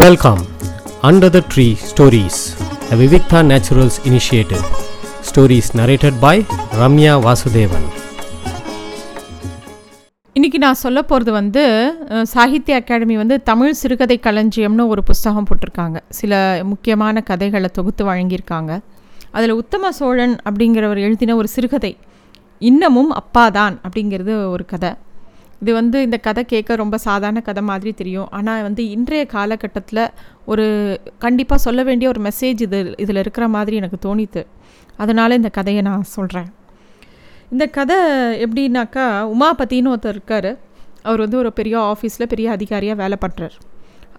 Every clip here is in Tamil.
Welcome under the tree stories the Vivikta naturals initiative stories narrated by Ramya Vasudevan இன்றைக்கி நான் சொல்ல போகிறது வந்து சாகித்ய அகாடமி வந்து தமிழ் சிறுகதை களஞ்சியம்னு ஒரு புஸ்தகம் போட்டிருக்காங்க. சில முக்கியமான கதைகளை தொகுத்து வழங்கியிருக்காங்க. அதில் உத்தம சோழன் அப்படிங்கிறவர் எழுதின ஒரு சிறுகதை இன்னமும் அப்பாதான் அப்படிங்கிறது ஒரு கதை. இது வந்து இந்த கதை கேட்க ரொம்ப சாதாரண கதை மாதிரி தெரியும். ஆனால் வந்து இன்றைய காலகட்டத்தில் ஒரு கண்டிப்பாக சொல்ல வேண்டிய ஒரு மெசேஜ் இது இதில் இருக்கிற மாதிரி எனக்கு தோணித்து. அதனால் இந்த கதையை நான் சொல்கிறேன் இந்த கதை எப்படின்னாக்கா உமாபதின்னு ஒருத்தர் இருக்கார். அவர் வந்து ஒரு பெரிய ஆஃபீஸில் பெரிய அதிகாரியாக வேலை பண்ணுறார்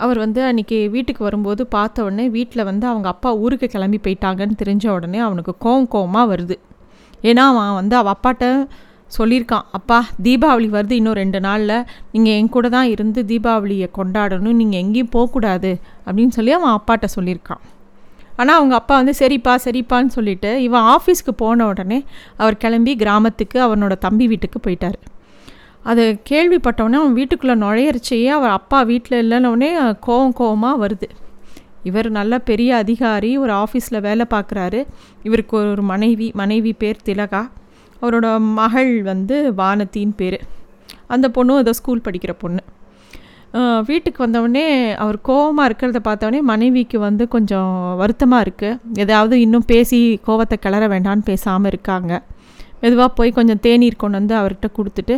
அவர் வந்து அன்றைக்கி வீட்டுக்கு வரும்போது பார்த்த உடனே வீட்டில் வந்து அவங்க அப்பா ஊருக்கு கிளம்பி போயிட்டாங்கன்னு தெரிஞ்ச உடனே அவனுக்கு கோவம் கோவமாக வருது. ஏன்னா அவன் வந்து அவள் அப்பாட்ட சொல்லியிருக்கான் அப்பா தீபாவளி வருது இன்னும் ரெண்டு நாளில். நீங்கள் என் கூட தான் இருந்து தீபாவளியை கொண்டாடணும். நீங்கள் எங்கேயும் போகக்கூடாது. அப்படின்னு சொல்லி அவன் அப்பாட்ட சொல்லியிருக்கான். ஆனால் அவங்க அப்பா வந்து சரிப்பா சரிப்பான்னு சொல்லிட்டு இவன் ஆஃபீஸ்க்கு போன உடனே அவர் கிளம்பி கிராமத்துக்கு அவனோட தம்பி வீட்டுக்கு போயிட்டார். அது கேள்விப்பட்டவொடனே அவன் வீட்டுக்குள்ளே நுழையறச்சையே அவர் அப்பா வீட்டில் இல்லைன்னொடனே கோவம் கோவமாக வருது. இவர் நல்ல பெரிய அதிகாரி ஒரு ஆஃபீஸில் வேலை பார்க்குறாரு. இவருக்கு ஒரு மனைவி மனைவி பேர் திலகா. அவரோட மகள் வந்து வானத்தின் பேர். அந்த பொண்ணும் ஏதோ ஸ்கூல் படிக்கிற பொண்ணு. வீட்டுக்கு வந்தவுடனே அவர் கோவமாக இருக்கிறத பார்த்தவொடனே மனைவிக்கு வந்து கொஞ்சம் வருத்தமாக இருக்குது ஏதாவது இன்னும் பேசி கோவத்தை கிளற வேண்டான்னு பேசாமல் இருக்காங்க. மெதுவாக போய் கொஞ்சம் தேநீர் கொண்டு வந்து அவர்கிட்ட கொடுத்துட்டு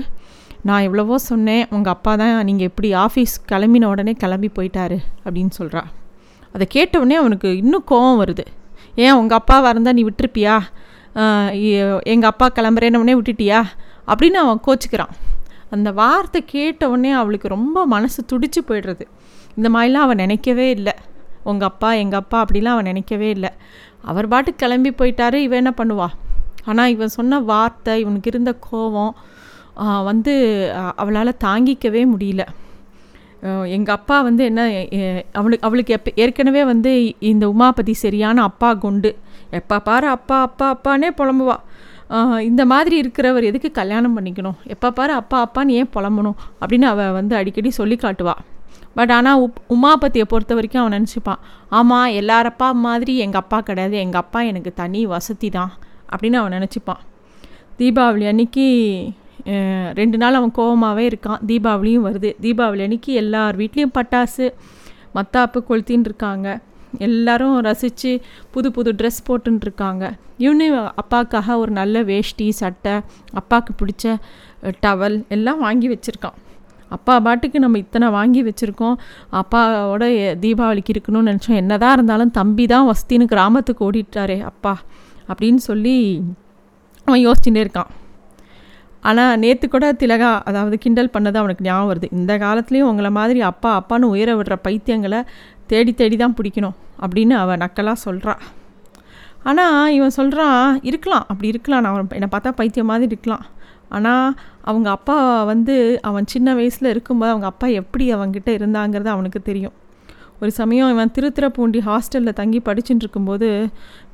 நான் எவ்வளவோ சொன்னேன். உங்கள் அப்பா தான் நீங்கள் எப்படி ஆஃபீஸ் கிளம்பின உடனே கிளம்பி போயிட்டாரு அப்படின்னு சொல்கிறா அதை கேட்டவுடனே அவனுக்கு இன்னும் கோவம் வருது. ஏன் உங்கள் அப்பாவாக இருந்தால் நீ விட்டுருப்பியா? எங்கள் அப்பா கிளம்புறேன்னு விட்டுட்டியா? அப்படின்னு அவன் கோச்சிக்கிறான். அந்த வார்த்தை கேட்டவுடனே அவளுக்கு ரொம்ப மனசு துடிச்சு போயிடுறது. இந்த மாதிரிலாம் அவன் நினைக்கவே இல்லை. உங்கள் அப்பா எங்கள் அப்பா அப்படிலாம் அவன் நினைக்கவே இல்லை. அவர் பாட்டு கிளம்பி போயிட்டாரு இவன் என்ன பண்ணுவா? ஆனால் இவன் சொன்ன வார்த்தை இவனுக்கு இருந்த கோபம் வந்து அவளால் தாங்கிக்கவே முடியல. எங்கள் அப்பா வந்து என்ன அவளுக்கு அவளுக்கு எப்போ ஏற்கனவே வந்து இந்த உமாபதி சரியான அப்பா குண்டு. எப்போ பாரு அப்பா அப்பா அப்பானே புலம்புவா. இந்த மாதிரி இருக்கிறவர் எதுக்கு கல்யாணம் பண்ணிக்கணும்? எப்போ பாரு அப்பா அப்பான்னு ஏன் புலம்பணும்? அப்படின்னு அவள் வந்து அடிக்கடி சொல்லி காட்டுவாள் பட் ஆனால் உப் உமாபதியை பொறுத்த வரைக்கும் அவன் நினச்சிப்பான் ஆமாம் எல்லாரப்பா மாதிரி எங்கள் அப்பா கிடையாது. எங்கள் அப்பா எனக்கு தனி வசதி தான். அப்படின்னு அவன் நினச்சிப்பான் தீபாவளி அன்னைக்கு ரெண்டு நாள் அவன் கோவமாகவே இருக்கான். தீபாவளியும் வருது. தீபாவளி அன்னைக்கு எல்லார் வீட்லேயும் பட்டாசு மத்தாப்பு கொளுத்தின்னு இருக்காங்க. எல்லாரும் ரசித்து புது புது ட்ரெஸ் போட்டுருக்காங்க இருக்காங்க இவனு அப்பாவுக்காக ஒரு நல்ல வேஷ்டி சட்டை அப்பாவுக்கு பிடிச்ச டவல் எல்லாம் வாங்கி வச்சுருக்கான். அப்பா பாட்டுக்கு நம்ம இத்தனை வாங்கி வச்சுருக்கோம். அப்பாவோட தீபாவளிக்கு இருக்கணும்னு நினச்சோம். என்னதான் இருந்தாலும் தம்பி தான் வசதின்னு கிராமத்துக்கு ஓடிட்டாரே அப்பா அப்படின்னு சொல்லி அவன் யோசிச்சுட்டே இருக்கான். ஆனால் நேற்று கூட திலகா அதாவது கிண்டல் பண்ணது அவனுக்கு ஞாபகம் வருது. இந்த காலத்துலேயும் உங்களை மாதிரி அப்பா அப்பான்னு உயர விடுற பைத்தியங்களை தேடி தேடி தான் பிடிக்கணும் அப்படின்னு அவன் நக்கலாக சொல்கிறா ஆனால் இவன் சொல்கிறான் இருக்கலாம் அப்படி இருக்கலாம். நான் அவன் என்னை பார்த்தா பைத்தியம் மாதிரி இருக்கலாம். ஆனால் அவங்க அப்பா வந்து அவன் சின்ன வயசில் இருக்கும்போது அவங்க அப்பா எப்படி அவன்கிட்ட இருந்தாங்கிறது அவனுக்கு தெரியும். ஒரு சமயம் இவன் திருத்திரப்பூண்டி ஹாஸ்டலில் தங்கி படிச்சுட்டு இருக்கும்போது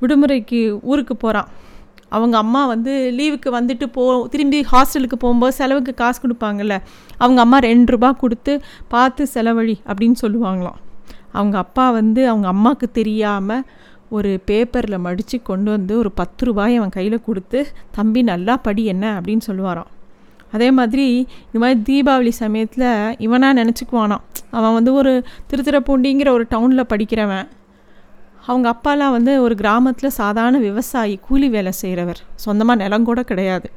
விடுமுறைக்கு ஊருக்கு போகிறான் அவங்க அம்மா வந்து லீவுக்கு வந்துட்டு போ திரும்பி ஹாஸ்டலுக்கு போகும்போது செலவுக்கு காசு கொடுப்பாங்கல்ல. அவங்க அம்மா ரெண்டு ரூபா கொடுத்து பார்த்து செலவழி அப்படின்னு சொல்லுவாங்களாம். அவங்க அப்பா வந்து அவங்க அம்மாவுக்கு தெரியாமல் ஒரு பேப்பரில் மடித்து கொண்டு வந்து ஒரு பத்து ரூபாய் அவன் கையில் கொடுத்து தம்பி நல்லா படி என்ன? அப்படின்னு சொல்லுவாராம். அதே மாதிரி இந்த மாதிரி தீபாவளி சமயத்தில் இவனாக நினச்சிக்குவானாம். அவன் வந்து ஒரு திருத்திரப்பூண்டிங்கிற ஒரு டவுனில் படிக்கிறவன். அவங்க அப்பாலாம் வந்து ஒரு கிராமத்தில் சாதாரண விவசாயி கூலி வேலை செய்கிறவர் சொந்தமாக நிலம் கூட கிடையாது.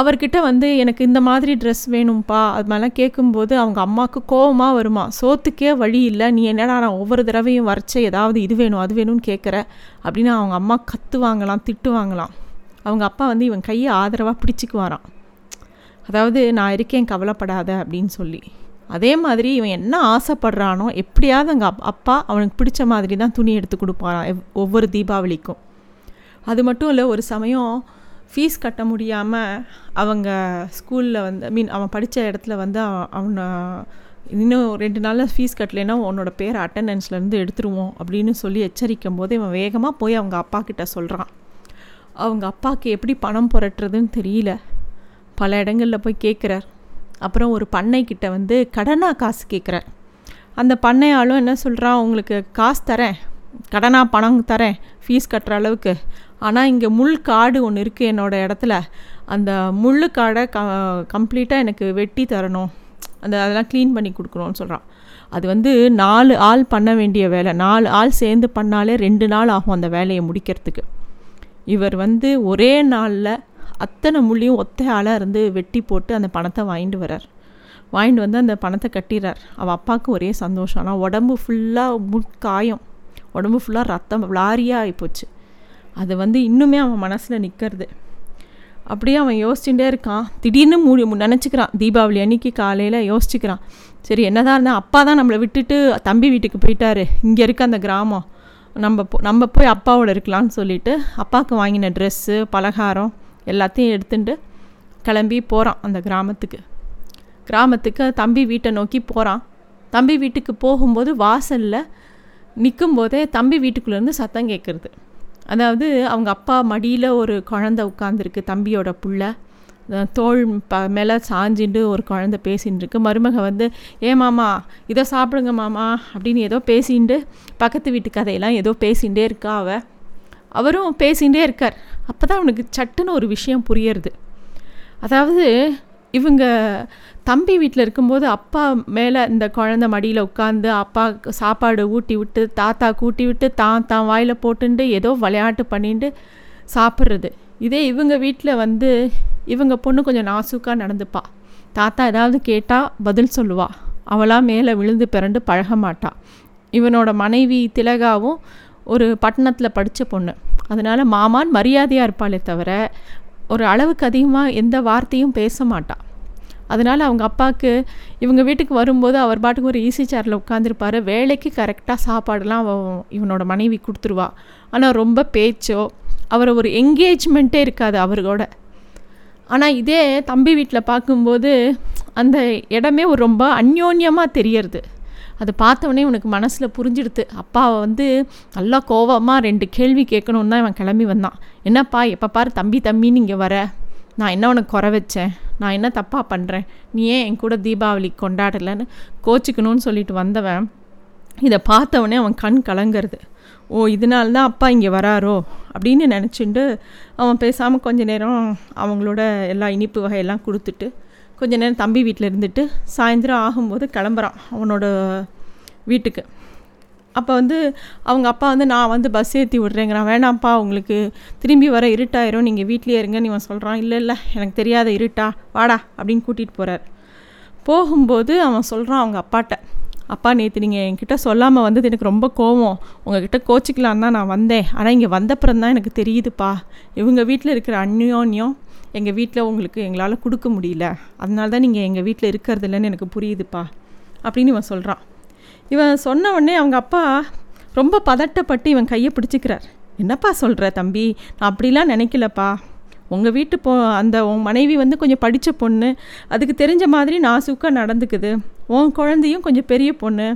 அவர்கிட்ட வந்து எனக்கு இந்த மாதிரி ட்ரெஸ் வேணும்ப்பா அது மாதிரிலாம் கேட்கும்போது அவங்க அம்மாவுக்கு கோவமாக வருமா? சோத்துக்கே வழி இல்லை. நீ என்னடா நான் ஒவ்வொரு தடவையும் வரைச்ச ஏதாவது இது வேணும் அது வேணும்னு கேட்குற அப்படின்னு அவங்க அம்மா கத்துவாங்களாம் திட்டுவாங்களாம். அவங்க அப்பா வந்து இவன் கையை ஆதரவாக பிடிச்சிக்குவாராம். அதாவது நான் இருக்கேன் கவலைப்படாத. அப்படின்னு சொல்லி. அதே மாதிரி இவன் என்ன ஆசைப்படுறானோ எப்படியாவது அங்கே அப்பா அவனுக்கு பிடிச்ச மாதிரி தான் துணி எடுத்து கொடுப்பாரான் ஒவ்வொரு தீபாவளிக்கும். அது மட்டும் இல்லை ஒரு சமயம் ஃபீஸ் கட்ட முடியாமல் அவங்க ஸ்கூலில் வந்து மீன் அவன் படித்த இடத்துல வந்து அவனை இன்னும் ரெண்டு நாளில் ஃபீஸ் கட்டலைன்னா உன்னோட பேர் அட்டண்டன்ஸ்லேருந்து எடுத்துருவோம் அப்படின்னு சொல்லி எச்சரிக்கும் போது இவன் வேகமாக போய் அவங்க அப்பா கிட்ட சொல்கிறான் அவங்க அப்பாவுக்கு எப்படி பணம் புரட்டுறதுன்னு தெரியல. பல இடங்களில் போய் கேட்குறார் அப்புறம் ஒரு பண்ணைக்கிட்ட வந்து கடனாக காசு கேட்குறார் அந்த பண்ணையாலும் என்ன சொல்கிறான் உங்களுக்கு காசு தரேன். கடனாக பணம் தரேன் ஃபீஸ் கட்டுற அளவுக்கு. ஆனால் இங்கே முள் காடு ஒன்று இருக்குது என்னோடய இடத்துல. அந்த முள் காடை க கம்ப்ளீட்டாக எனக்கு வெட்டி தரணும். அந்த அதெல்லாம் க்ளீன் பண்ணி கொடுக்கணும்னு சொல்கிறான் அது வந்து நாலு ஆள் பண்ண வேண்டிய வேலை. நாலு ஆள் சேர்ந்து பண்ணாலே ரெண்டு நாள் ஆகும் அந்த வேலையை முடிக்கிறதுக்கு. இவர் வந்து ஒரே நாளில் அத்தனை முள்ளியும் ஒத்த ஆளாக இருந்து வெட்டி போட்டு அந்த பணத்தை வாங்கிட்டு வரார் வாங்கிட்டு வந்து அந்த பணத்தை கட்டிடுறார். அவள் அப்பாவுக்கு ஒரே சந்தோஷம். ஆனால் உடம்பு ஃபுல்லாக முட்காயம் உடம்பு ஃபுல்லாக ரத்தம் லாரியாக ஆகிப்போச்சு அது வந்து இன்னுமே அவன் மனசில் நிற்கிறது அப்படியே அவன் யோசிச்சுட்டே இருக்கான். திடீர்னு மூடி நினச்சிக்கிறான். தீபாவளி அன்னைக்கு காலையில் யோசிச்சுக்கிறான். சரி என்னதான் இருந்தால் அப்பா தான் நம்மளை விட்டுட்டு தம்பி வீட்டுக்கு போயிட்டாரு. இங்கே இருக்க அந்த கிராமம். நம்ம போ நம்ம போய் அப்பாவோட இருக்கலாம்னு சொல்லிட்டு அப்பாவுக்கு வாங்கின ட்ரெஸ்ஸு பலகாரம் எல்லாத்தையும் எடுத்துட்டு கிளம்பி போகிறான் அந்த கிராமத்துக்கு. கிராமத்துக்கு தம்பி வீட்டை நோக்கி போகிறான் தம்பி வீட்டுக்கு போகும்போது வாசலில் நிற்கும் போதே தம்பி வீட்டுக்குள்ளேருந்து சத்தம் கேட்குறது அதாவது அவங்க அப்பா மடியில் ஒரு குழந்த உட்காந்துருக்கு தம்பியோட புள்ள. தோல் ப மேலே சாஞ்சிட்டு ஒரு குழந்த பேசின்னு இருக்கு மருமக வந்து ஏ மாமா இதை சாப்பிடுங்க மாமா அப்படின்னு ஏதோ பேசிட்டு பக்கத்து வீட்டு கதையெல்லாம் ஏதோ பேசிகிட்டே இருக்கா அவ. அவரும் பேசிகிட்டே இருக்கார். அப்போ தான் அவனுக்கு சட்டுன்னு ஒரு விஷயம் புரியறது. அதாவது இவங்க தம்பி வீட்டில் இருக்கும்போது அப்பா மேலே இந்த குழந்த மடியில் உட்காந்து அப்பா சாப்பாடு ஊட்டி விட்டு தாத்தா கூட்டி விட்டு தான் தான் வாயில் போட்டுண்டு ஏதோ விளையாட்டு பண்ணிட்டு சாப்பிட்றது. இதே இவங்க வீட்டில் வந்து இவங்க பொண்ணு கொஞ்சம் நாசுக்காக நடந்துப்பா. தாத்தா ஏதாவது கேட்டால் பதில் சொல்லுவா. அவளாக மேலே விழுந்து பிறண்டு பழக மாட்டா. இவனோட மனைவி திலகாவும் ஒரு பட்டணத்தில் படித்த பொண்ணு. அதனால் மாமான் மரியாதையாக இருப்பாளே தவிர ஒரு அளவுக்கு அதிகமாக எந்த வார்த்தையும் பேச மாட்டாள் அதனால் அவங்க அப்பாவுக்கு இவங்க வீட்டுக்கு வரும்போது அவர் பாட்டுக்கு ஒரு ஈஸி சேரில் உட்காந்துருப்பார் வேலைக்கு கரெக்டாக சாப்பாடெல்லாம் இவனோட மனைவி கொடுத்துருவா. ஆனால் ரொம்ப பேச்சோ அவரை ஒரு என்கேஜ்மெண்ட்டே இருக்காது அவரோட. ஆனால் இதே தம்பி வீட்டில் பார்க்கும்போது அந்த இடமே ஒரு ரொம்ப அந்யோன்யமாக தெரியறது. அதை பார்த்தவொடனே உனக்கு மனசில் புரிஞ்சிடுது அப்பாவை வந்து நல்லா கோவமாக ரெண்டு கேள்வி கேட்கணுன்னு தான் இவன் கிளம்பி வந்தான். என்னப்பா எப்போ பாரு தம்பி தம்பின்னு இங்கே வர. நான் என்ன உனக்கு குறை வச்சேன்? நான் என்ன தப்பாக பண்ணுறேன் நீ ஏன் என் கூட தீபாவளி கொண்டாடலைன்னு கோச்சிக்கணும்னு சொல்லிட்டு வந்தவன் இதை பார்த்தவொடனே அவன் கண் கலங்கிறது. ஓ இதனால தான் அப்பா இங்கே வராரோ? அப்படின்னு நினச்சிண்டு அவன் பேசாமல் கொஞ்ச நேரம் அவங்களோட எல்லா இனிப்பு வகையெல்லாம் கொடுத்துட்டு கொஞ்ச நேரம் தம்பி வீட்டில் இருந்துட்டு சாயந்தரம் ஆகும்போது கிளம்புறான் அவனோட வீட்டுக்கு. அப்போ வந்து அவங்க அப்பா வந்து நான் வந்து பஸ் ஏற்றி விட்றேங்கிறான் வேணாம்ப்பா உங்களுக்கு திரும்பி வர இருட்டாயிரும். நீங்கள் வீட்லேயே இருங்கன்னு இவன் சொல்கிறான் இல்லை இல்லை எனக்கு தெரியாத இருட்டா. வாடா அப்படின்னு கூட்டிகிட்டு போகிறார் போகும்போது அவன் சொல்கிறான் அவங்க அப்பாட்ட அப்பா நேற்று நீங்கள் என்கிட்ட சொல்லாமல் வந்தது எனக்கு ரொம்ப கோவம். உங்ககிட்ட கோச்சிக்கலாம் தான் நான் வந்தேன். ஆனால் இங்கே வந்தப்புறம் தான் எனக்கு தெரியுதுப்பா. இவங்க வீட்டில் இருக்கிற அந்யோன்யம் எங்கள் வீட்டில் உங்களுக்கு எங்களால் கொடுக்க முடியல. அதனால தான் நீங்கள் எங்கள் வீட்டில் இருக்கிறது இல்லைன்னு எனக்கு புரியுதுப்பா அப்படின்னு இவன் சொல்கிறான் இவன் சொன்ன உடனே அவங்க அப்பா ரொம்ப பதட்டப்பட்டு இவன் கையை பிடிச்சிக்கிறார். என்னப்பா சொல்கிற தம்பி? நான் அப்படிலாம் நினைக்கலப்பா. உங்கள் வீட்டு போ அந்த உன் மனைவி வந்து கொஞ்சம் படித்த பொண்ணு. அதுக்கு தெரிஞ்ச மாதிரி நாசுக்காக நடந்துக்குது. உன் குழந்தையும் கொஞ்சம் பெரிய பொண்ணு.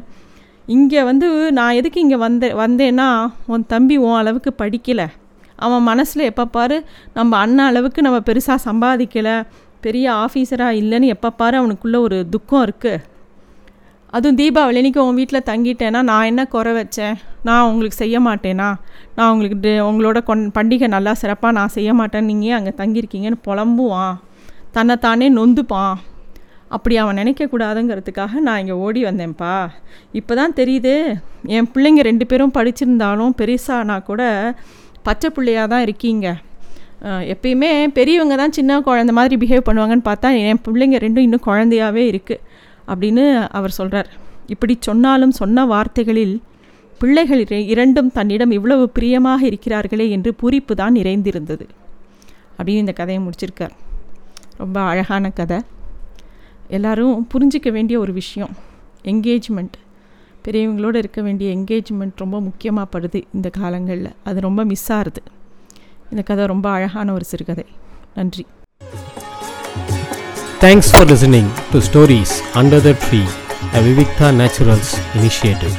இங்கே வந்து நான் எதுக்கு இங்கே வந்த வந்தேன்னா உன் தம்பி உன் அளவுக்கு படிக்கலை. அவன் மனசில் எப்போ பாரு நம்ம அண்ணன் அளவுக்கு நம்ம பெருசாக சம்பாதிக்கலை பெரிய ஆஃபீஸராக இல்லைன்னு எப்போ பாரு அவனுக்குள்ளே ஒரு துக்கம் இருக்குது அதுவும் தீபாவளி அன்றைக்கி உன் வீட்டில் தங்கிட்டேன்னா நான் என்ன குறை வச்சேன்? நான் உங்களுக்கு செய்ய மாட்டேனா? நான் உங்களுக்கு உங்களோட கொன் பண்டிகை நல்லா சிறப்பாக நான் செய்ய மாட்டேன்னு நீங்கள் அங்கே தங்கியிருக்கீங்கன்னு புலம்புவான். தன்னைத்தானே நொந்துப்பான். அப்படி அவன் நினைக்கக்கூடாதுங்கிறதுக்காக நான் இங்கே ஓடி வந்தேன்ப்பா. இப்போ தான் தெரியுது என் பிள்ளைங்க ரெண்டு பேரும் படிச்சிருந்தாலும் பெருசானா கூட பச்சை பிள்ளையாக தான் இருக்கீங்க. எப்பயுமே பெரியவங்க தான் சின்ன குழந்த மாதிரி பிஹேவ் பண்ணுவாங்கன்னு பார்த்தா என் பிள்ளைங்க ரெண்டும் இன்னும் குழந்தையாகவே இருக்குது அப்படின்னு அவர் சொல்கிறார் இப்படி சொன்னாலும் சொன்ன வார்த்தைகளில் பிள்ளைகள் இரண்டும் தன்னிடம் இவ்வளவு பிரியமாக இருக்கிறார்களே என்று பூரிப்பு தான் நிறைந்திருந்தது அப்படின்னு இந்த கதையை முடிச்சிருக்கார். ரொம்ப அழகான கதை. எல்லோரும் புரிஞ்சிக்க வேண்டிய ஒரு விஷயம் என்கேஜ்மெண்ட் பெரியவங்களோடு இருக்க வேண்டிய என்கேஜ்மெண்ட் ரொம்ப முக்கியமாக படுது இந்த காலங்களில். அது ரொம்ப மிஸ் ஆகுது. இந்த கதை ரொம்ப அழகான ஒரு சிறுகதை. நன்றி. Thanks for listening to stories under the tree a Vivikta naturals initiative